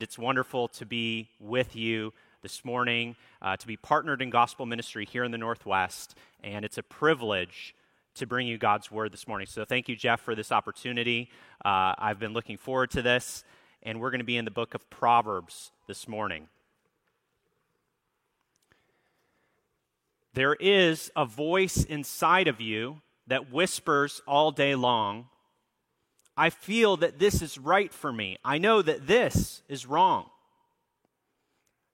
It's wonderful to be with you this morning, uh, to be partnered in gospel ministry here in the Northwest, and it's a privilege to bring you God's word this morning. So thank you, Jeff, for this opportunity. Uh, I've been looking forward to this, and we're going to be in the book of Proverbs this morning. There is a voice inside of you that whispers all day long I feel that this is right for me. I know that this is wrong.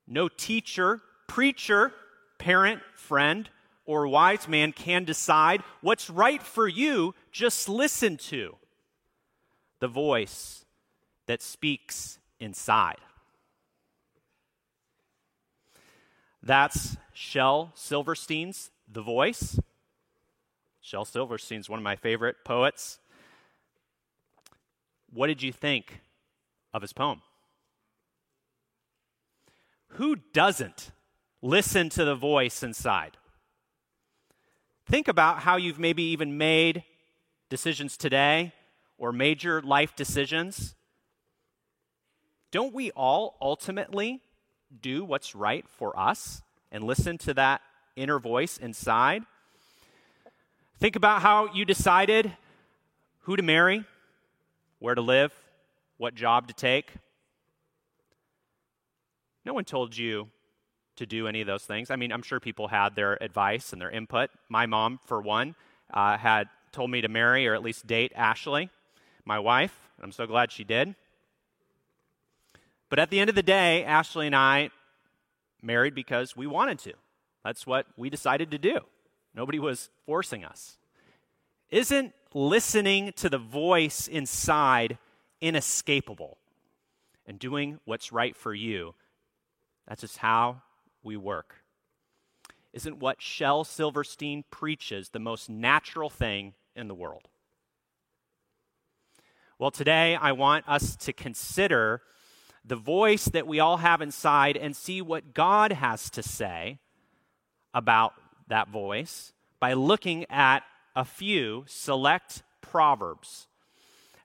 No teacher, preacher, parent, friend, or wise man can decide what's right for you. Just listen to the voice that speaks inside. That's Shel Silverstein's The Voice. Shel Silverstein's one of my favorite poets. What did you think of his poem? Who doesn't listen to the voice inside? Think about how you've maybe even made decisions today or major life decisions. Don't we all ultimately do what's right for us and listen to that inner voice inside? Think about how you decided who to marry, where to live, what job to take. No one told you to do any of those things. I mean, I'm sure people had their advice and their input. My mom, for one, uh, had told me to marry or at least date Ashley, my wife. I'm so glad she did. But at the end of the day, Ashley and I married because we wanted to. That's what we decided to do. Nobody was forcing us. Isn't listening to the voice inside inescapable and doing what's right for you. That's just how we work. Isn't what Shel Silverstein preaches the most natural thing in the world? Well, today I want us to consider the voice that we all have inside and see what God has to say about that voice by looking at a few select proverbs.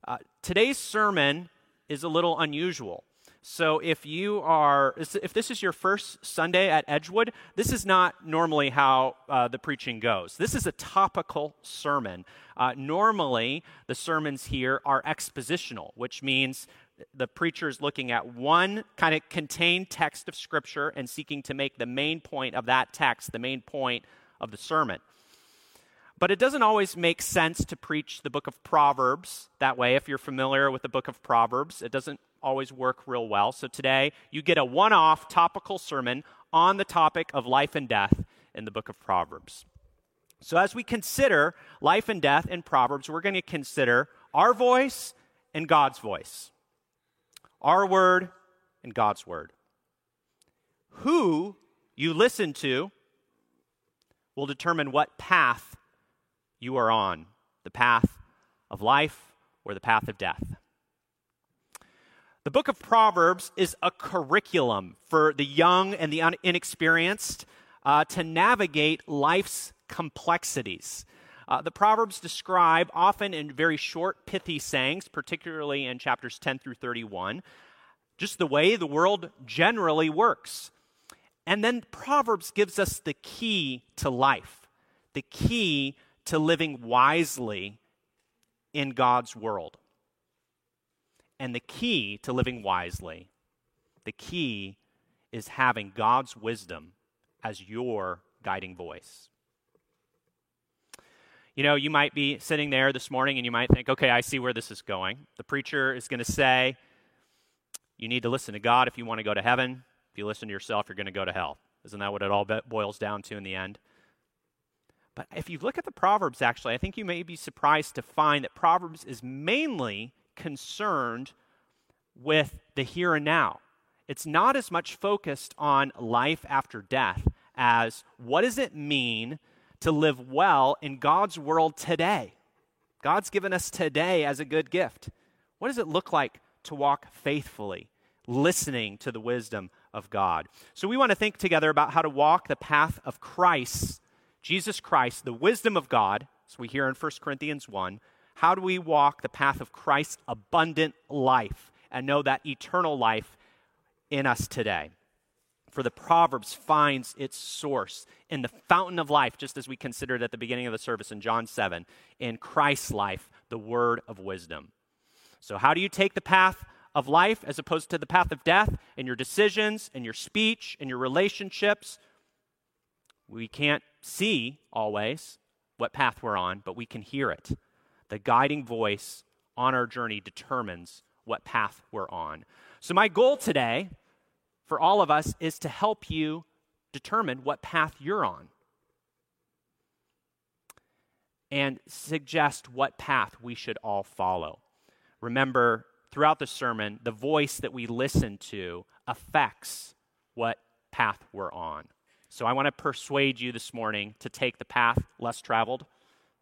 Uh, today's sermon is a little unusual. So if you are, if this is your first Sunday at Edgewood, this is not normally how uh, the preaching goes. This is a topical sermon. Uh, normally, the sermons here are expositional, which means the preacher is looking at one kind of contained text of Scripture and seeking to make the main point of that text the main point of the sermon. But it doesn't always make sense to preach the book of Proverbs that way. If you're familiar with the book of Proverbs, it doesn't always work real well. So today, you get a one off topical sermon on the topic of life and death in the book of Proverbs. So, as we consider life and death in Proverbs, we're going to consider our voice and God's voice, our word and God's word. Who you listen to will determine what path you are on the path of life or the path of death. The book of Proverbs is a curriculum for the young and the inexperienced uh, to navigate life's complexities. Uh, the Proverbs describe, often in very short, pithy sayings, particularly in chapters 10 through 31, just the way the world generally works. And then Proverbs gives us the key to life, the key to living wisely in God's world. And the key to living wisely, the key is having God's wisdom as your guiding voice. You know, you might be sitting there this morning and you might think, okay, I see where this is going. The preacher is going to say, you need to listen to God if you want to go to heaven. If you listen to yourself, you're going to go to hell. Isn't that what it all boils down to in the end? But if you look at the Proverbs, actually, I think you may be surprised to find that Proverbs is mainly concerned with the here and now. It's not as much focused on life after death as what does it mean to live well in God's world today? God's given us today as a good gift. What does it look like to walk faithfully, listening to the wisdom of God? So, we want to think together about how to walk the path of Christ Jesus Christ, the wisdom of God, as we hear in 1 Corinthians 1, how do we walk the path of Christ's abundant life and know that eternal life in us today. For the Proverbs finds its source in the fountain of life, just as we considered at the beginning of the service in John 7, in Christ's life, the word of wisdom. So, how do you take the path of life as opposed to the path of death in your decisions, in your speech, in your relationships? We can't see always what path we're on, but we can hear it. The guiding voice on our journey determines what path we're on. So, my goal today for all of us is to help you determine what path you're on and suggest what path we should all follow. Remember, throughout the sermon, the voice that we listen to affects what path we're on. So I want to persuade you this morning to take the path less traveled,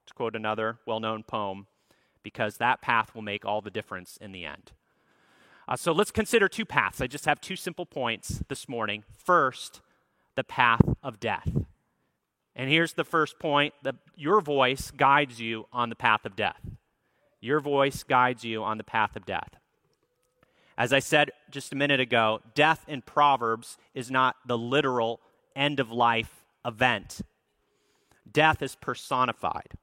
to quote another well known poem, because that path will make all the difference in the end. Uh, so let's consider two paths. I just have two simple points this morning. First, the path of death. And here's the first point that your voice guides you on the path of death. Your voice guides you on the path of death. As I said just a minute ago, death in Proverbs is not the literal end of life event. Death is personified.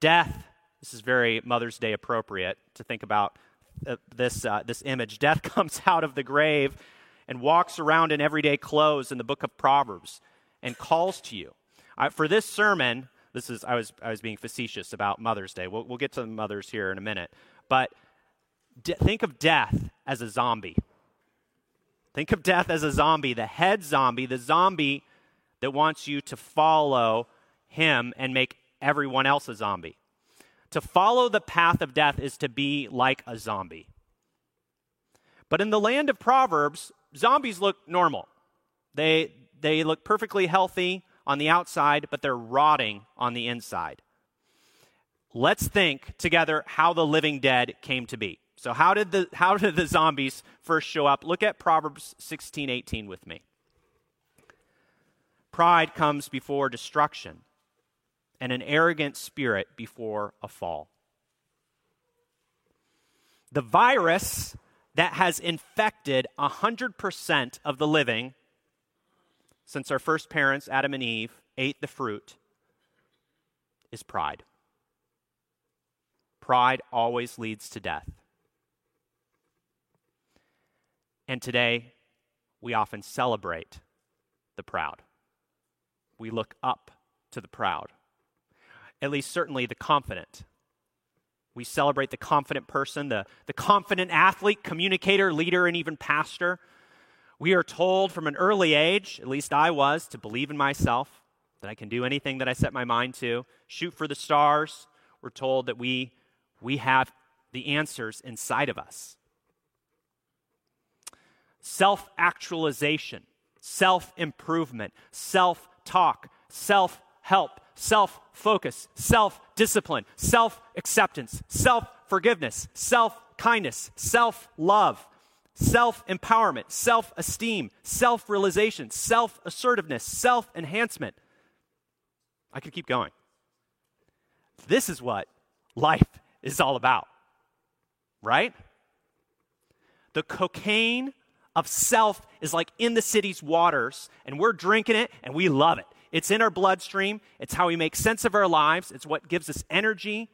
Death, this is very Mother's Day appropriate to think about uh, this, uh, this image. Death comes out of the grave and walks around in everyday clothes in the book of Proverbs and calls to you. For this sermon, this is I was I was being facetious about Mother's Day. We'll, we'll get to the mothers here in a minute, but de- think of death as a zombie. Think of death as a zombie, the head zombie, the zombie that wants you to follow him and make everyone else a zombie. To follow the path of death is to be like a zombie. But in the land of Proverbs, zombies look normal. They, they look perfectly healthy on the outside, but they're rotting on the inside. Let's think together how the living dead came to be. So, how did the, how did the zombies first show up? Look at Proverbs 16:18 with me. Pride comes before destruction, and an arrogant spirit before a fall. The virus that has infected 100% of the living since our first parents, Adam and Eve, ate the fruit is pride. Pride always leads to death. And today, we often celebrate the proud. We look up to the proud at least certainly the confident. We celebrate the confident person, the, the confident athlete, communicator, leader, and even pastor. We are told from an early age, at least I was, to believe in myself, that I can do anything that I set my mind to, shoot for the stars. We're told that we, we have the answers inside of us. Self actualization, self improvement, self talk, self help, self focus, self discipline, self acceptance, self forgiveness, self kindness, self love, self empowerment, self esteem, self realization, self assertiveness, self enhancement. I could keep going. This is what life is all about, right? The cocaine of self is like in the city's waters, and we're drinking it and we love it. It's in our bloodstream. It's how we make sense of our lives. It's what gives us energy.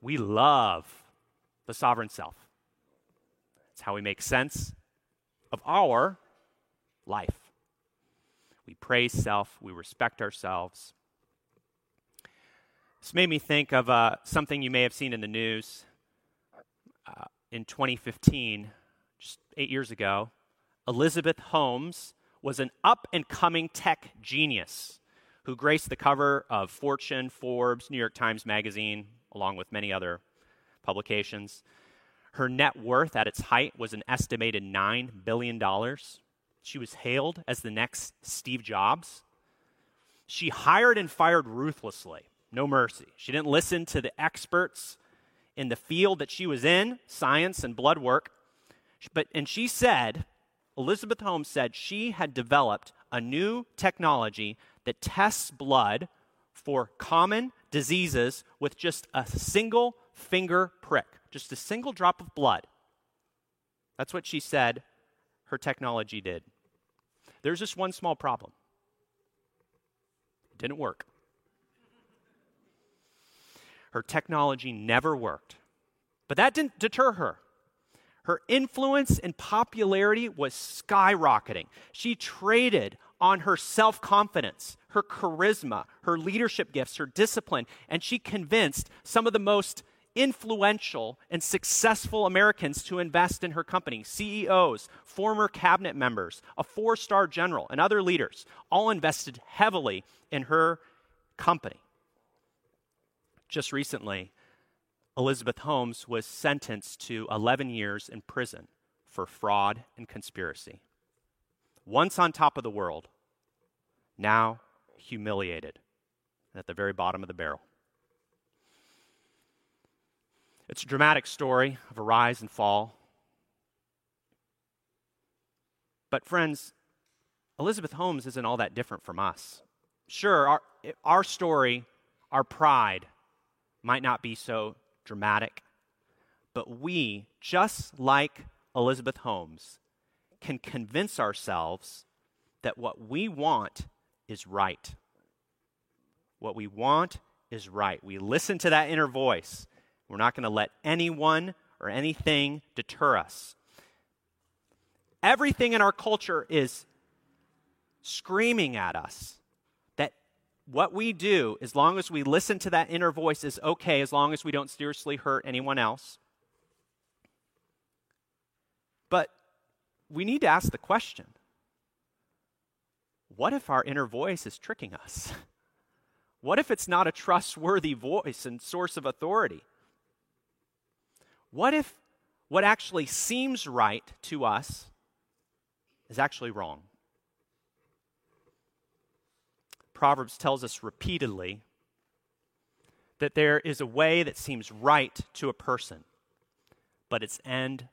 We love the sovereign self. It's how we make sense of our life. We praise self, we respect ourselves. This made me think of uh, something you may have seen in the news uh, in 2015, just eight years ago. Elizabeth Holmes was an up and coming tech genius who graced the cover of Fortune, Forbes, New York Times Magazine, along with many other publications. Her net worth at its height was an estimated $9 billion. She was hailed as the next Steve Jobs. She hired and fired ruthlessly, no mercy. She didn't listen to the experts in the field that she was in, science and blood work. But, and she said Elizabeth Holmes said she had developed a new technology that tests blood for common diseases with just a single finger prick, just a single drop of blood. That's what she said her technology did. There's just one small problem it didn't work. Her technology never worked. But that didn't deter her. Her influence and popularity was skyrocketing. She traded on her self confidence, her charisma, her leadership gifts, her discipline, and she convinced some of the most influential and successful Americans to invest in her company. CEOs, former cabinet members, a four star general, and other leaders all invested heavily in her company. Just recently, Elizabeth Holmes was sentenced to 11 years in prison for fraud and conspiracy. Once on top of the world, now humiliated at the very bottom of the barrel. It's a dramatic story of a rise and fall. But, friends, Elizabeth Holmes isn't all that different from us. Sure, our, our story, our pride, might not be so dramatic, but we, just like Elizabeth Holmes, can convince ourselves that what we want is right. What we want is right. We listen to that inner voice. We're not going to let anyone or anything deter us. Everything in our culture is screaming at us what we do, as long as we listen to that inner voice, is okay, as long as we don't seriously hurt anyone else. But we need to ask the question what if our inner voice is tricking us? What if it's not a trustworthy voice and source of authority? What if what actually seems right to us is actually wrong? Proverbs tells us repeatedly that there is a way that seems right to a person, but its end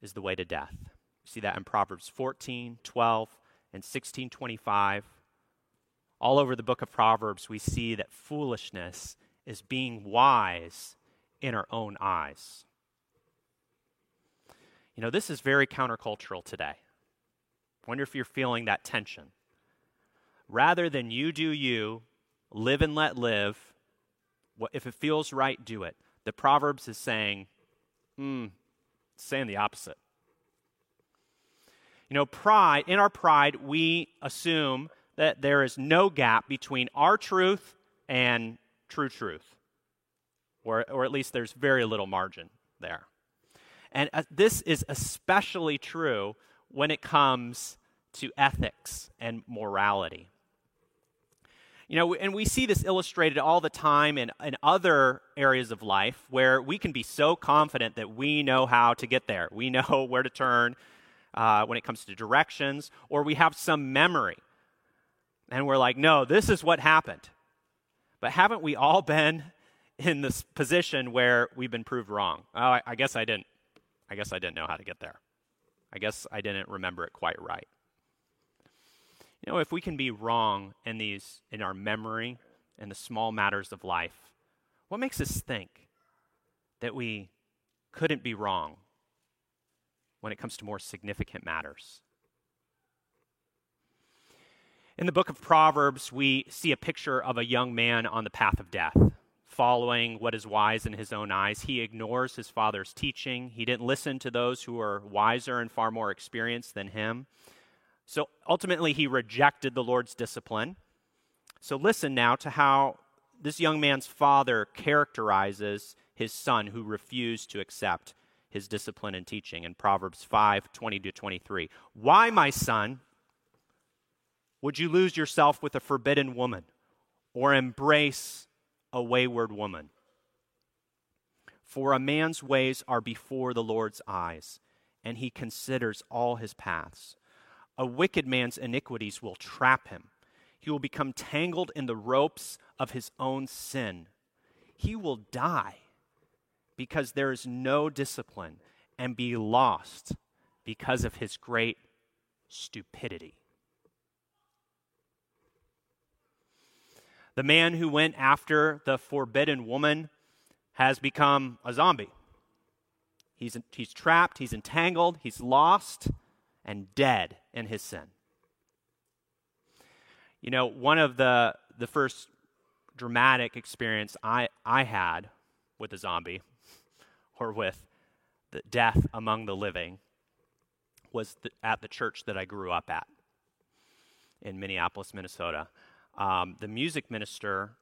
is the way to death. You see that in Proverbs 14, 12, and 1625. All over the book of Proverbs, we see that foolishness is being wise in our own eyes. You know, this is very countercultural today. Wonder if you're feeling that tension. Rather than you do you, live and let live, if it feels right, do it. The Proverbs is saying, hmm, saying the opposite. You know, pride, in our pride, we assume that there is no gap between our truth and true truth, or, or at least there's very little margin there. And uh, this is especially true when it comes to ethics and morality. You know, and we see this illustrated all the time in, in other areas of life where we can be so confident that we know how to get there. We know where to turn, uh, when it comes to directions, or we have some memory. And we're like, no, this is what happened. But haven't we all been in this position where we've been proved wrong? Oh, I, I guess I didn't. I guess I didn't know how to get there. I guess I didn't remember it quite right. You know, if we can be wrong in these in our memory and the small matters of life, what makes us think that we couldn't be wrong when it comes to more significant matters. In the book of Proverbs, we see a picture of a young man on the path of death, following what is wise in his own eyes. He ignores his father's teaching. He didn't listen to those who are wiser and far more experienced than him. So ultimately, he rejected the Lord's discipline. So listen now to how this young man's father characterizes his son who refused to accept his discipline and teaching in Proverbs 5 20 to 23. Why, my son, would you lose yourself with a forbidden woman or embrace a wayward woman? For a man's ways are before the Lord's eyes, and he considers all his paths. A wicked man's iniquities will trap him. He will become tangled in the ropes of his own sin. He will die because there is no discipline and be lost because of his great stupidity. The man who went after the forbidden woman has become a zombie. He's, he's trapped, he's entangled, he's lost, and dead in his sin. You know, one of the, the first dramatic experience I, I had with a zombie or with the death among the living was the, at the church that I grew up at in Minneapolis, Minnesota. Um, the music minister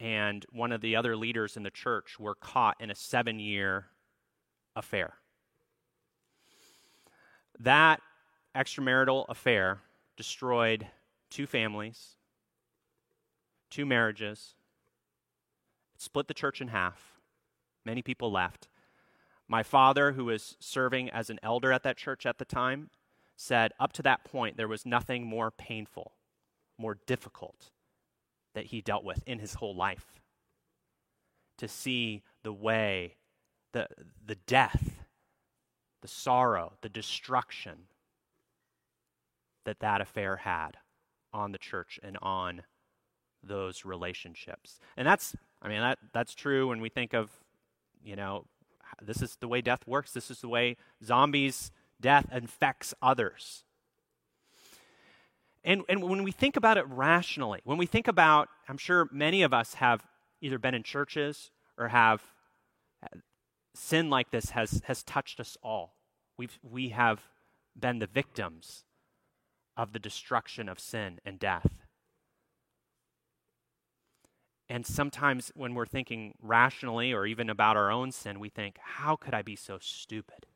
and one of the other leaders in the church were caught in a seven year affair. That extramarital affair destroyed two families, two marriages, it split the church in half. Many people left. My father, who was serving as an elder at that church at the time, said up to that point there was nothing more painful, more difficult that he dealt with in his whole life. To see the way, the, the death, the sorrow, the destruction that that affair had on the church and on those relationships. And that's, I mean, that, that's true when we think of, you know, this is the way death works. This is the way zombies' death infects others. And, and when we think about it rationally, when we think about, I'm sure many of us have either been in churches or have sin like this has, has touched us all. We've, we have been the victims of the destruction of sin and death. And sometimes when we're thinking rationally or even about our own sin, we think, how could I be so stupid?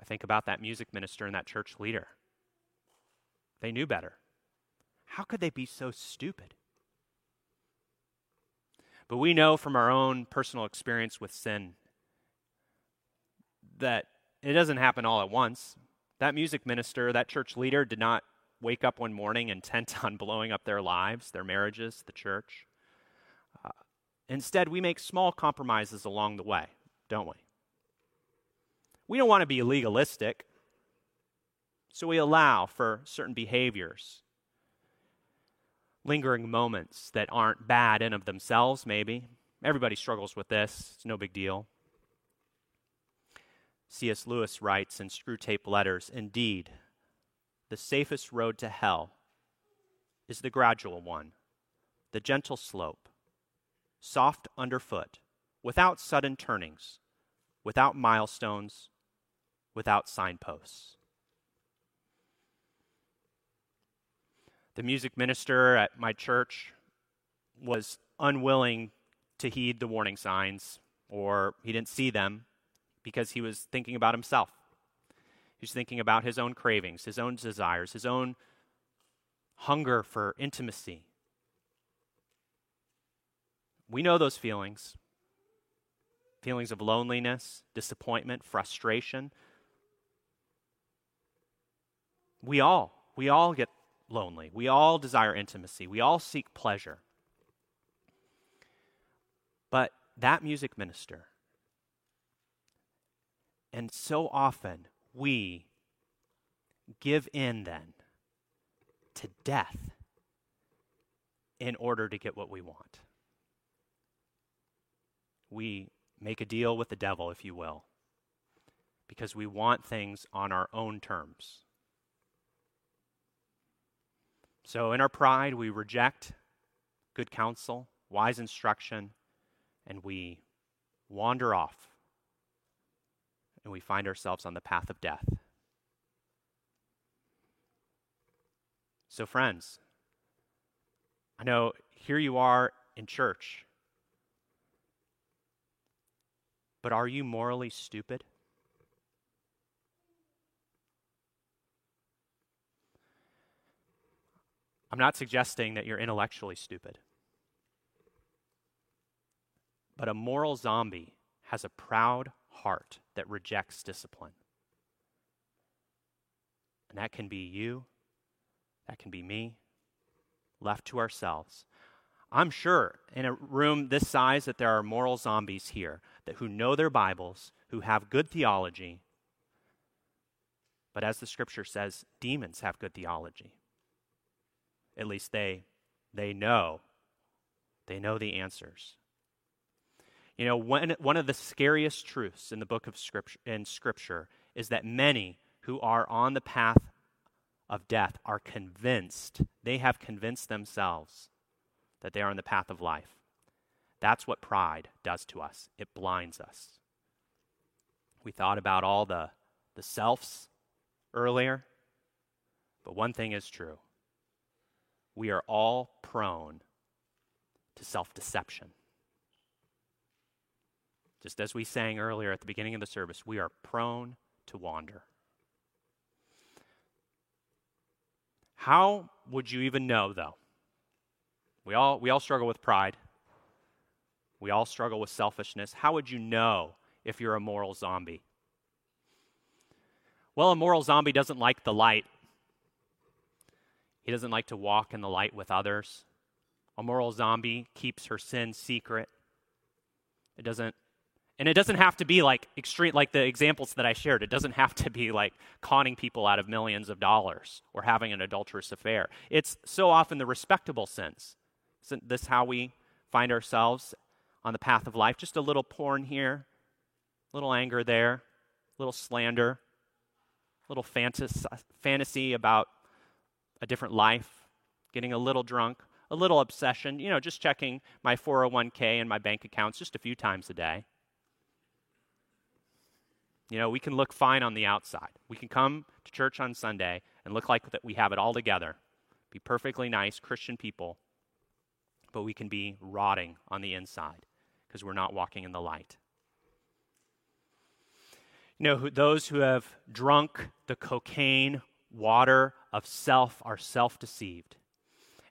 I think about that music minister and that church leader. They knew better. How could they be so stupid? But we know from our own personal experience with sin that it doesn't happen all at once. That music minister, that church leader did not wake up one morning intent on blowing up their lives, their marriages, the church. Uh, instead, we make small compromises along the way, don't we? We don't want to be legalistic, so we allow for certain behaviors, lingering moments that aren't bad in of themselves, maybe. Everybody struggles with this, it's no big deal. C.S. Lewis writes in Screwtape Letters Indeed, the safest road to hell is the gradual one, the gentle slope, soft underfoot, without sudden turnings, without milestones, without signposts. The music minister at my church was unwilling to heed the warning signs, or he didn't see them because he was thinking about himself. He's thinking about his own cravings, his own desires, his own hunger for intimacy. We know those feelings feelings of loneliness, disappointment, frustration. We all, we all get lonely. We all desire intimacy. We all seek pleasure. But that music minister, and so often we give in then to death in order to get what we want. We make a deal with the devil, if you will, because we want things on our own terms. So, in our pride, we reject good counsel, wise instruction, and we wander off and we find ourselves on the path of death. So, friends, I know here you are in church, but are you morally stupid? I'm not suggesting that you're intellectually stupid. But a moral zombie has a proud heart that rejects discipline. And that can be you, that can be me, left to ourselves. I'm sure in a room this size that there are moral zombies here that who know their Bibles, who have good theology. But as the scripture says, demons have good theology. At least they they know. They know the answers. You know, one, one of the scariest truths in the book of scripture, in Scripture is that many who are on the path of death are convinced, they have convinced themselves that they are on the path of life. That's what pride does to us. It blinds us. We thought about all the, the selves earlier, but one thing is true we are all prone to self deception. Just as we sang earlier at the beginning of the service, we are prone to wander. How would you even know, though? We all, we all struggle with pride. We all struggle with selfishness. How would you know if you're a moral zombie? Well, a moral zombie doesn't like the light. He doesn't like to walk in the light with others. A moral zombie keeps her sin secret. It doesn't and it doesn't have to be like extreme like the examples that I shared. It doesn't have to be like conning people out of millions of dollars or having an adulterous affair. It's so often the respectable sins. Isn't this how we find ourselves on the path of life? Just a little porn here, a little anger there, a little slander, a little fantasy, fantasy about a different life, getting a little drunk, a little obsession, you know, just checking my 401k and my bank accounts just a few times a day. You know, we can look fine on the outside. We can come to church on Sunday and look like that we have it all together, be perfectly nice Christian people, but we can be rotting on the inside because we're not walking in the light. You know, those who have drunk the cocaine water of self are self deceived.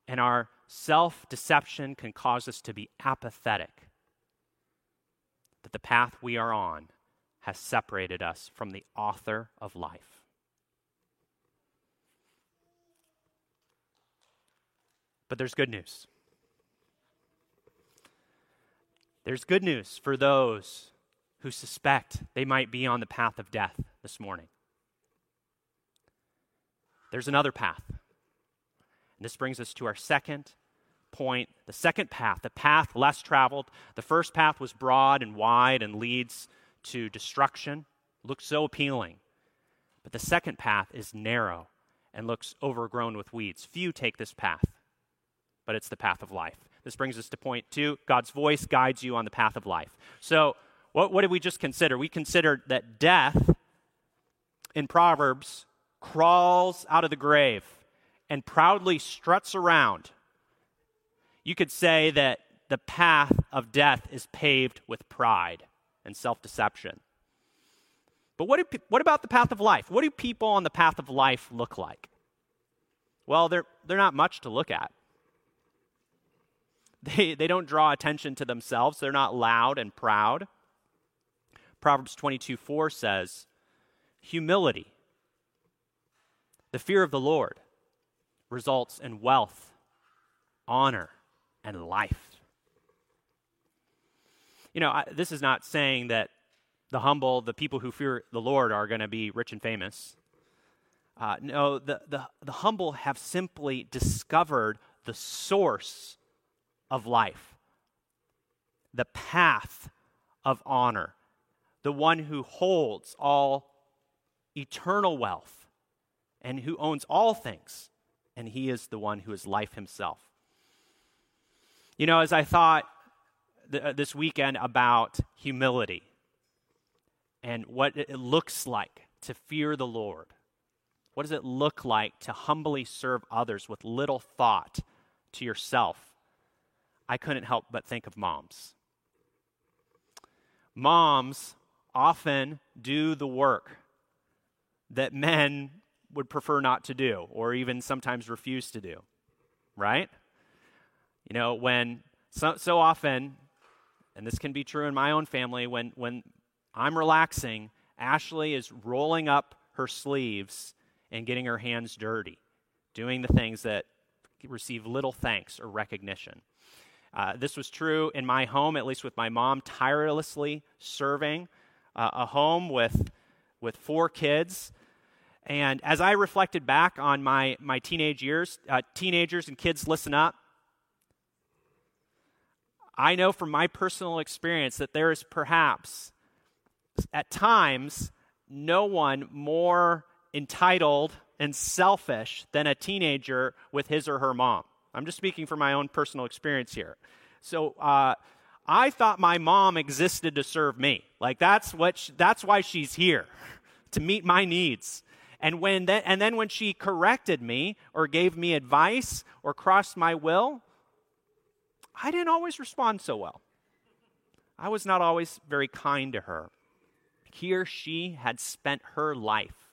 And our self deception can cause us to be apathetic that the path we are on has separated us from the author of life. But there's good news. There's good news for those who suspect they might be on the path of death this morning. There's another path. And this brings us to our second point the second path, the path less traveled. The first path was broad and wide and leads to destruction, looks so appealing. But the second path is narrow and looks overgrown with weeds. Few take this path, but it's the path of life. This brings us to point two God's voice guides you on the path of life. So, what, what did we just consider? We considered that death in Proverbs crawls out of the grave and proudly struts around. You could say that the path of death is paved with pride and self deception. But what, do, what about the path of life? What do people on the path of life look like? Well, they're, they're not much to look at. They, they don't draw attention to themselves, they're not loud and proud. Proverbs 22 4 says, Humility the fear of the Lord results in wealth, honor, and life. You know, I, this is not saying that the humble, the people who fear the Lord, are going to be rich and famous. Uh, no, the, the, the humble have simply discovered the source of life, the path of honor, the one who holds all eternal wealth and who owns all things, and he is the one who is life himself. You know, as I thought th- uh, this weekend about humility and what it looks like to fear the Lord, what does it look like to humbly serve others with little thought to yourself? I couldn't help but think of moms. Moms often do the work that men would prefer not to do or even sometimes refuse to do, right? You know, when so, so often, and this can be true in my own family, when, when I'm relaxing, Ashley is rolling up her sleeves and getting her hands dirty, doing the things that receive little thanks or recognition. Uh, this was true in my home, at least with my mom, tirelessly serving uh, a home with, with four kids and as I reflected back on my, my teenage years, uh, teenagers and kids, listen up. I know from my personal experience that there is perhaps, at times, no one more entitled and selfish than a teenager with his or her mom. I'm just speaking from my own personal experience here. So, uh, I thought my mom existed to serve me. Like that's what she, that's why she's here to meet my needs. And when and then when she corrected me or gave me advice or crossed my will, I didn't always respond so well. I was not always very kind to her. He or she had spent her life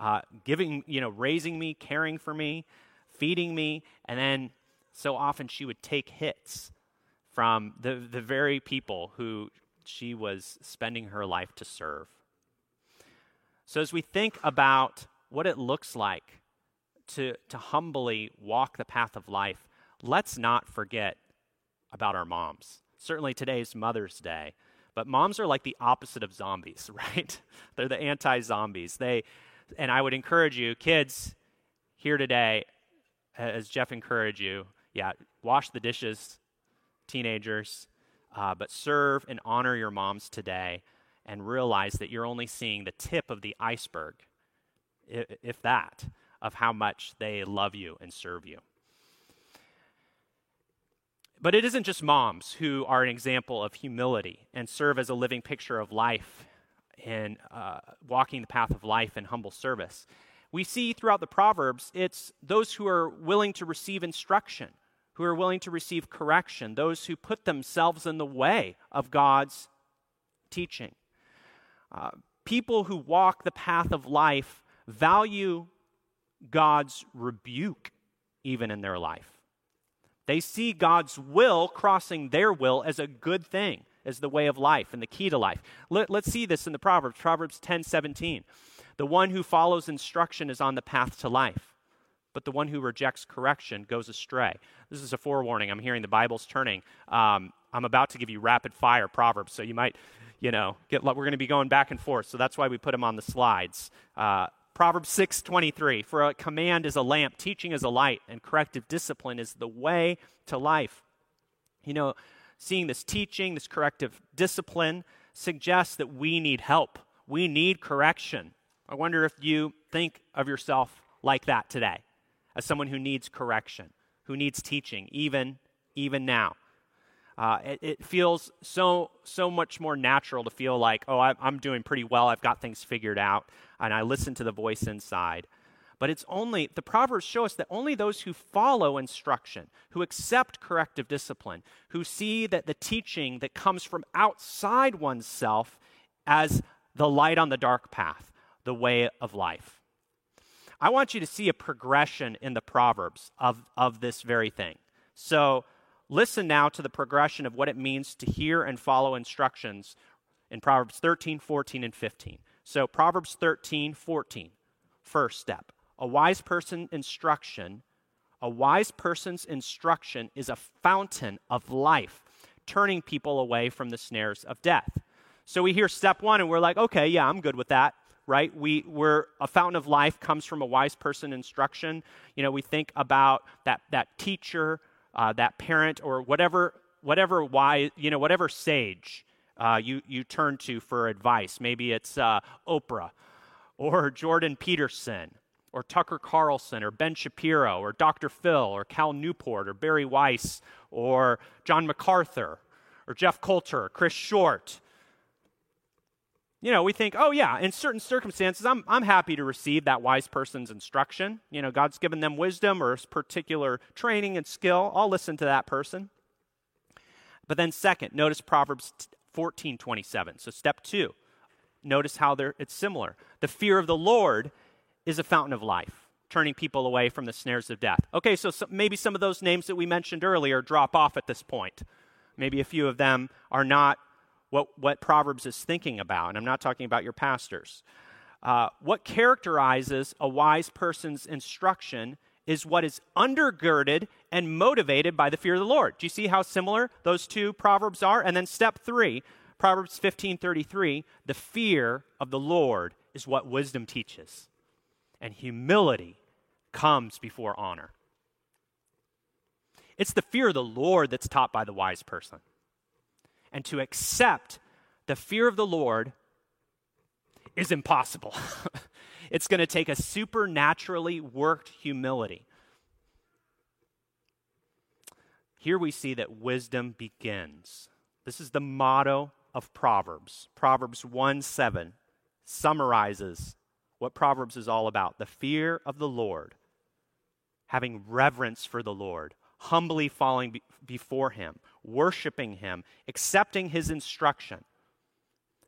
uh, giving, you know, raising me, caring for me, feeding me, and then so often she would take hits from the, the very people who she was spending her life to serve. So, as we think about what it looks like to, to humbly walk the path of life, let's not forget about our moms. Certainly today's Mother's Day, but moms are like the opposite of zombies, right? They're the anti zombies. They, and I would encourage you, kids, here today, as Jeff encouraged you, yeah, wash the dishes, teenagers, uh, but serve and honor your moms today and realize that you're only seeing the tip of the iceberg, if that, of how much they love you and serve you. But it isn't just moms who are an example of humility and serve as a living picture of life and uh, walking the path of life and humble service. We see throughout the Proverbs, it's those who are willing to receive instruction, who are willing to receive correction, those who put themselves in the way of God's teaching. Uh, people who walk the path of life value God's rebuke even in their life. They see God's will crossing their will as a good thing, as the way of life and the key to life. Let, us see this in the Proverbs, Proverbs 10 17. The one who follows instruction is on the path to life, but the one who rejects correction goes astray. This is a forewarning. I'm hearing the Bible's turning. Um, I'm about to give you rapid fire Proverbs, so you might you know, get, we're going to be going back and forth. So that's why we put them on the slides. Uh, Proverbs 6:23 For a command is a lamp, teaching is a light, and corrective discipline is the way to life. You know, seeing this teaching, this corrective discipline suggests that we need help. We need correction. I wonder if you think of yourself like that today, as someone who needs correction, who needs teaching even even now. Uh, it, it, feels so so much more natural to feel like, oh, I, I'm doing pretty well. I've got things figured out, and I listen to the voice inside. But it's only, the Proverbs show us that only those who follow instruction, who accept corrective discipline, who see that the teaching that comes from outside oneself as the light on the dark path, the way of life. I want you to see a progression in the Proverbs of, of this very thing. So, Listen now to the progression of what it means to hear and follow instructions in Proverbs 13, 14, and 15. So, Proverbs 13, 14, first step. A wise person instruction, a wise person's instruction is a fountain of life, turning people away from the snares of death. So we hear step one and we're like, okay, yeah, I'm good with that right? We, we're, a fountain of life comes from a wise person instruction. You know, we think about that, that teacher uh, that parent or whatever, whatever wise, you know, whatever sage uh, you, you turn to for advice. Maybe it's uh, Oprah or Jordan Peterson or Tucker Carlson or Ben Shapiro or Dr. Phil or Cal Newport or Bari Weiss or John MacArthur or Jeff Coulter or Chris Short you know, we think, oh, yeah, in certain circumstances, I'm, I'm happy to receive that wise person's instruction. You know, God's given them wisdom or particular training and skill. I'll listen to that person. But then, second, notice Proverbs 14 27. So, step two, notice how it's similar. The fear of the Lord is a fountain of life, turning people away from the snares of death. Okay, so, so maybe some of those names that we mentioned earlier drop off at this point. Maybe a few of them are not what, what Proverbs is thinking about, and I'm not talking about your pastors. Uh, what characterizes a wise person's instruction is what is undergirded and motivated by the fear of the Lord. Do you see how similar those two proverbs are? And then step 3, Proverbs 15:33, the fear of the Lord is what wisdom teaches. And humility comes before honor. It's the fear of the Lord that's taught by the wise person. And to accept the fear of the Lord is impossible. it's going to take a supernaturally worked humility. Here we see that wisdom begins. This is the motto of Proverbs. Proverbs 1 7 summarizes what Proverbs is all about the fear of the Lord, having reverence for the Lord, humbly falling be- before Him, worshiping Him, accepting His instruction,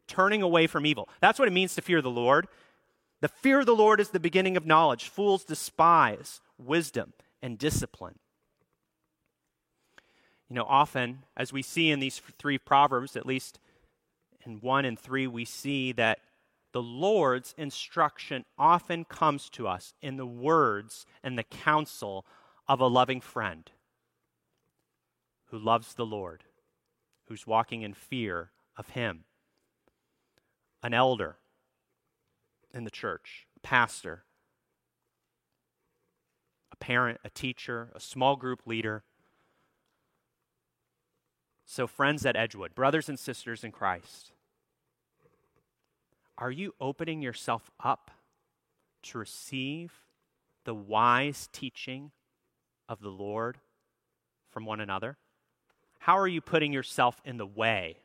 turning away from evil. That's what it means to fear the Lord. The fear of the Lord is the beginning of knowledge. Fools despise wisdom and discipline. You know, often, as we see in these three Proverbs, at least in 1 and 3, we see that the Lord's instruction often comes to us in the words and the counsel of a loving friend who loves the Lord, who's walking in fear of Him, an elder in the church, a pastor, a parent, a teacher, a small group leader. So, friends at Edgewood, brothers and sisters in Christ, are you opening yourself up to receive the wise teaching of the Lord from one another? How are you putting yourself in the way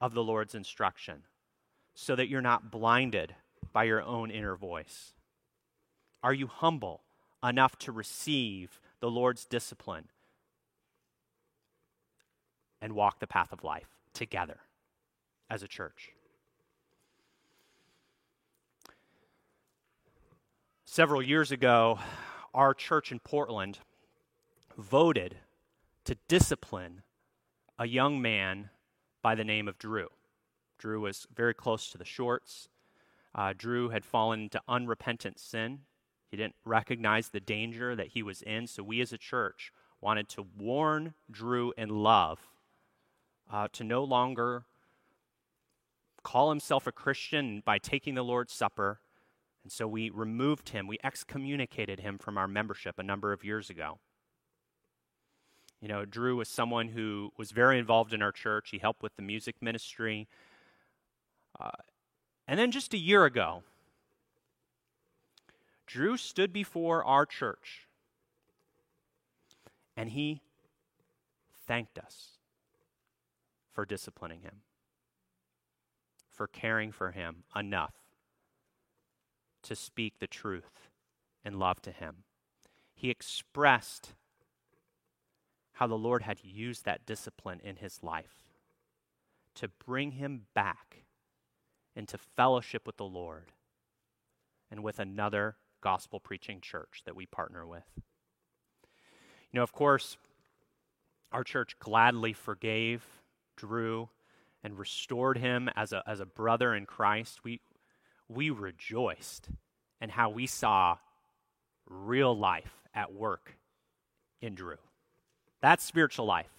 of the Lord's instruction so that you're not blinded by your own inner voice? Are you humble enough to receive the Lord's discipline and walk the path of life together as a church? Several years ago, our church in Portland voted to discipline a young man by the name of Drew. Drew was very close to the shorts. Uh, Drew had fallen into unrepentant sin. He didn't recognize the danger that he was in, so we as a church wanted to warn Drew in love uh, to no longer call himself a Christian by taking the Lord's Supper and so we removed him, we excommunicated him from our membership a number of years ago. You know, Drew was someone who was very involved in our church. He helped with the music ministry. Uh, and then just a year ago, Drew stood before our church and he thanked us for disciplining him, for caring for him enough to speak the truth and love to him. He expressed how the Lord had used that discipline in his life to bring him back into fellowship with the Lord and with another gospel preaching church that we partner with. You know, of course, our church gladly forgave Drew and restored him as a, as a brother in Christ. We, we rejoiced in how we saw real life at work in Drew. That's spiritual life.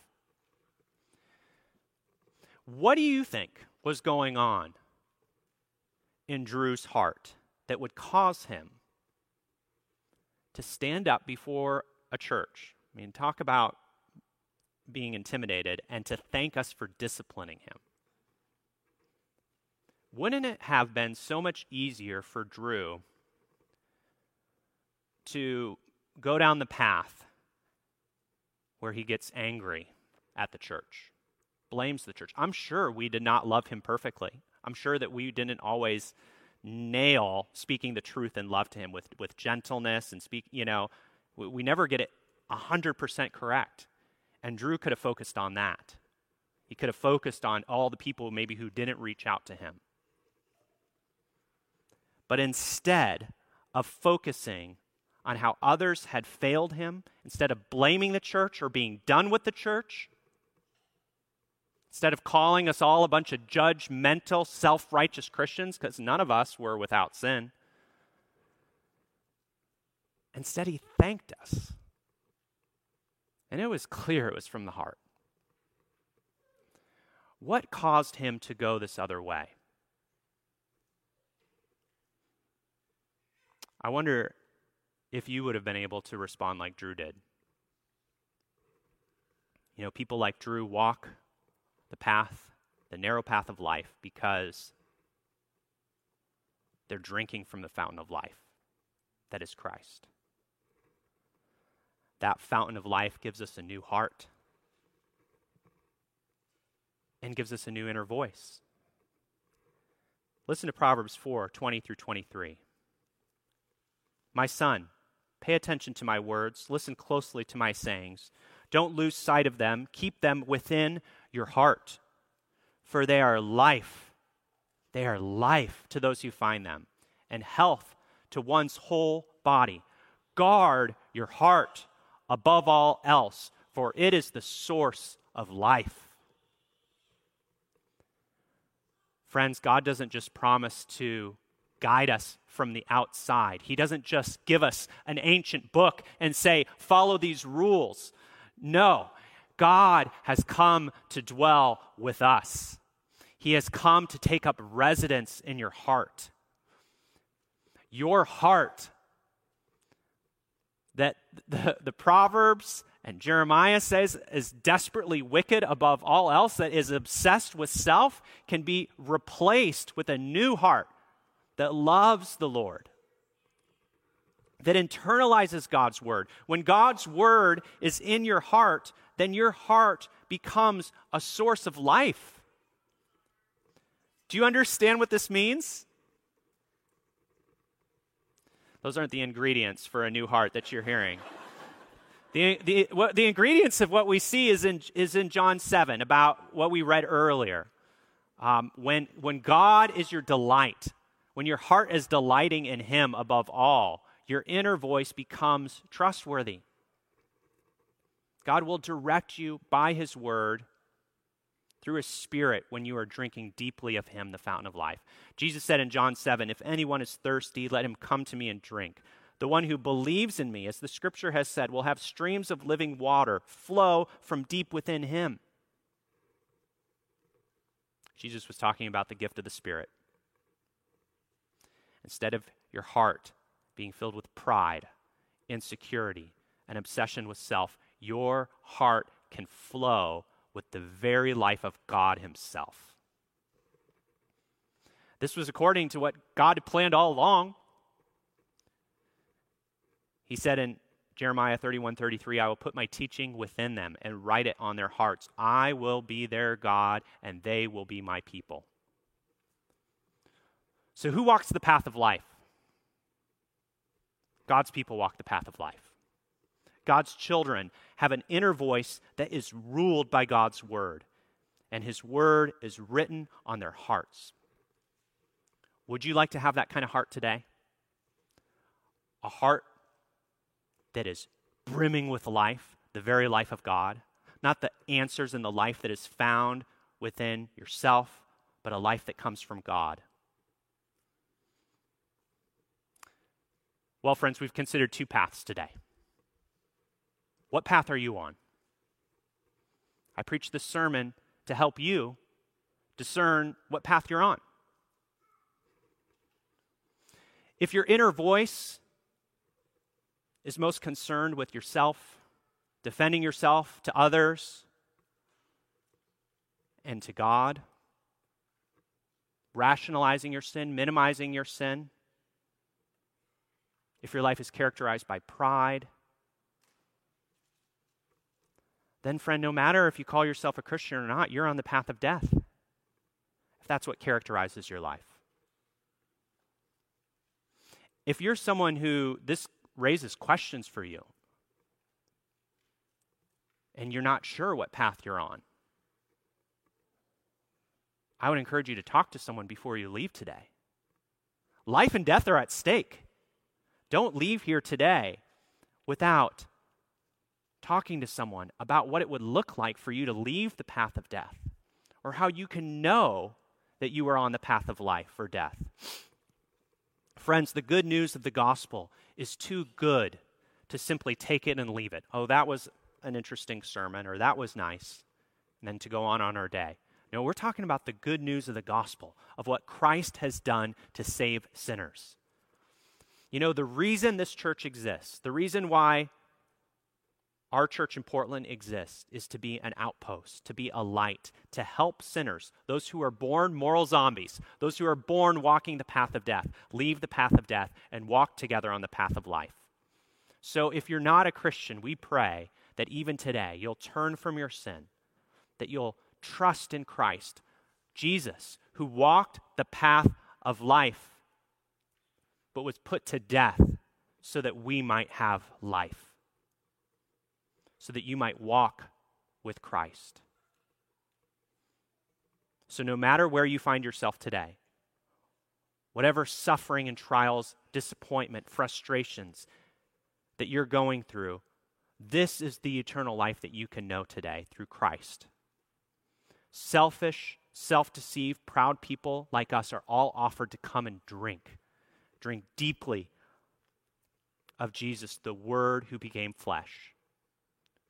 What do you think was going on in Drew's heart that would cause him to stand up before a church? I mean, talk about being intimidated and to thank us for disciplining him wouldn't it have been so much easier for Drew to go down the path where he gets angry at the church, blames the church? I'm sure we did not love him perfectly. I'm sure that we didn't always nail speaking the truth and love to him with, with gentleness and speak, you know, we, we never get it 100% correct. And Drew could have focused on that. He could have focused on all the people maybe who didn't reach out to him. But instead of focusing on how others had failed him, instead of blaming the church or being done with the church, instead of calling us all a bunch of judgmental, self righteous Christians, because none of us were without sin, instead he thanked us. And it was clear it was from the heart. What caused him to go this other way? I wonder if you would have been able to respond like Drew did. You know, people like Drew walk the path, the narrow path of life, because they're drinking from the fountain of life that is Christ. That fountain of life gives us a new heart and gives us a new inner voice. Listen to Proverbs 4 20 through 23. My son, pay attention to my words, listen closely to my sayings. Don't lose sight of them, keep them within your heart, for they are life. They are life to those who find them, and health to one's whole body. Guard your heart above all else, for it is the source of life. Friends, God doesn't just promise to guide us from the outside. He doesn't just give us an ancient book and say, follow these rules. No, God has come to dwell with us. He has come to take up residence in your heart. Your heart, that the, the Proverbs and Jeremiah says is desperately wicked above all else, that is obsessed with self, can be replaced with a new heart that loves the Lord, that internalizes God's word. When God's word is in your heart, then your heart becomes a source of life. Do you understand what this means? Those aren't the ingredients for a new heart that you're hearing. The, the, what, the ingredients of what we see is in, is in John 7, about what we read earlier. Um, when, when God is your delight, when your heart is delighting in Him above all, your inner voice becomes trustworthy. God will direct you by His word through His Spirit when you are drinking deeply of Him, the fountain of life. Jesus said in John 7 If anyone is thirsty, let him come to me and drink. The one who believes in me, as the scripture has said, will have streams of living water flow from deep within him. Jesus was talking about the gift of the Spirit. Instead of your heart being filled with pride, insecurity, and obsession with self, your heart can flow with the very life of God Himself. This was according to what God had planned all along. He said in Jeremiah 31 33, I will put my teaching within them and write it on their hearts. I will be their God, and they will be my people. So, who walks the path of life? God's people walk the path of life. God's children have an inner voice that is ruled by God's word, and his word is written on their hearts. Would you like to have that kind of heart today? A heart that is brimming with life, the very life of God, not the answers and the life that is found within yourself, but a life that comes from God. Well, friends, we've considered two paths today. What path are you on? I preached this sermon to help you discern what path you're on. If your inner voice is most concerned with yourself, defending yourself to others and to God, rationalizing your sin, minimizing your sin. If your life is characterized by pride, then, friend, no matter if you call yourself a Christian or not, you're on the path of death. If that's what characterizes your life. If you're someone who this raises questions for you. And you're not sure what path you're on. I would encourage you to talk to someone before you leave today. Life and death are at stake. Don't leave here today without talking to someone about what it would look like for you to leave the path of death or how you can know that you are on the path of life or death. Friends, the good news of the gospel is too good to simply take it and leave it. Oh, that was an interesting sermon, or that was nice, and then to go on on our day. No, we're talking about the good news of the gospel, of what Christ has done to save sinners. You know, the reason this church exists, the reason why our church in Portland exists is to be an outpost, to be a light, to help sinners, those who are born moral zombies, those who are born walking the path of death, leave the path of death and walk together on the path of life. So if you're not a Christian, we pray that even today you'll turn from your sin, that you'll trust in Christ, Jesus, who walked the path of life, but was put to death so that we might have life so that you might walk with Christ. So, no matter where you find yourself today, whatever suffering and trials, disappointment, frustrations that you're going through, this is the eternal life that you can know today through Christ. Selfish, self deceived, proud people like us are all offered to come and drink. Drink deeply of Jesus, the Word who became flesh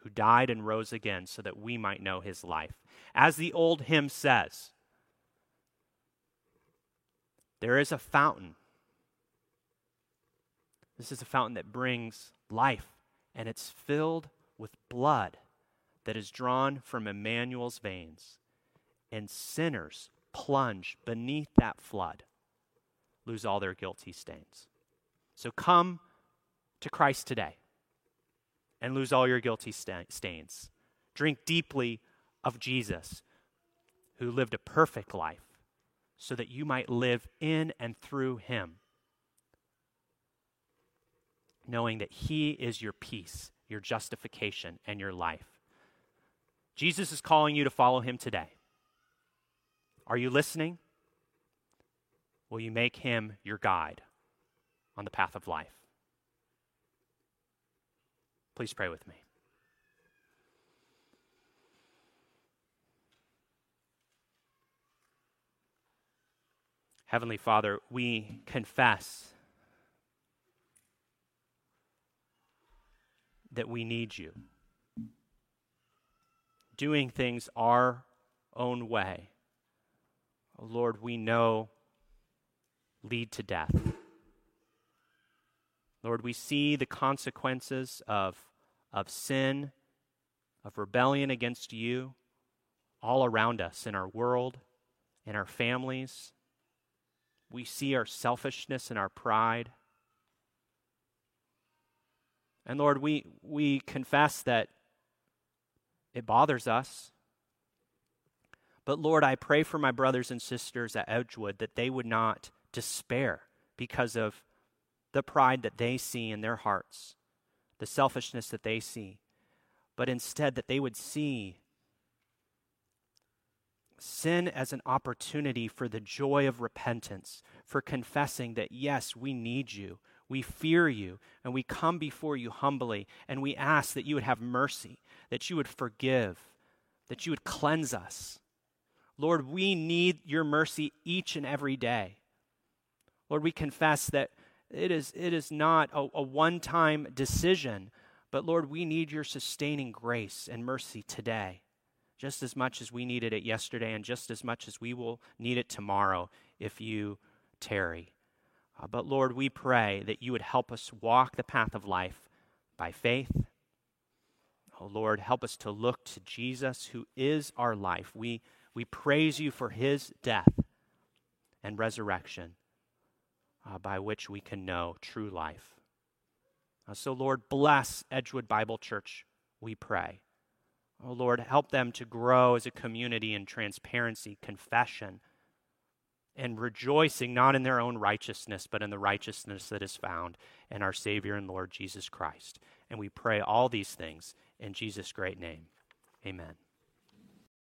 who died and rose again so that we might know his life. As the old hymn says, there is a fountain. This is a fountain that brings life, and it's filled with blood that is drawn from Emmanuel's veins. And sinners plunge beneath that flood, lose all their guilty stains. So come to Christ today and lose all your guilty stains. Drink deeply of Jesus, who lived a perfect life, so that you might live in and through him, knowing that he is your peace, your justification, and your life. Jesus is calling you to follow him today. Are you listening? Will you make him your guide on the path of life? Please pray with me. Heavenly Father, we confess that we need you. Doing things our own way, Lord, we know lead to death. Lord, we see the consequences of, of sin, of rebellion against you all around us in our world, in our families. We see our selfishness and our pride. And Lord, we, we confess that it bothers us. But Lord, I pray for my brothers and sisters at Edgewood that they would not despair because of the pride that they see in their hearts, the selfishness that they see, but instead that they would see sin as an opportunity for the joy of repentance, for confessing that, yes, we need you, we fear you, and we come before you humbly, and we ask that you would have mercy, that you would forgive, that you would cleanse us. Lord, we need your mercy each and every day. Lord, we confess that it is, it is not a, a one time decision, but Lord, we need your sustaining grace and mercy today, just as much as we needed it yesterday, and just as much as we will need it tomorrow if you tarry. Uh, but Lord, we pray that you would help us walk the path of life by faith. Oh Lord, help us to look to Jesus, who is our life. We, we praise you for his death and resurrection uh, by which we can know true life. Uh, so, Lord, bless Edgewood Bible Church, we pray. Oh, Lord, help them to grow as a community in transparency, confession, and rejoicing not in their own righteousness, but in the righteousness that is found in our Savior and Lord Jesus Christ. And we pray all these things in Jesus' great name. Amen.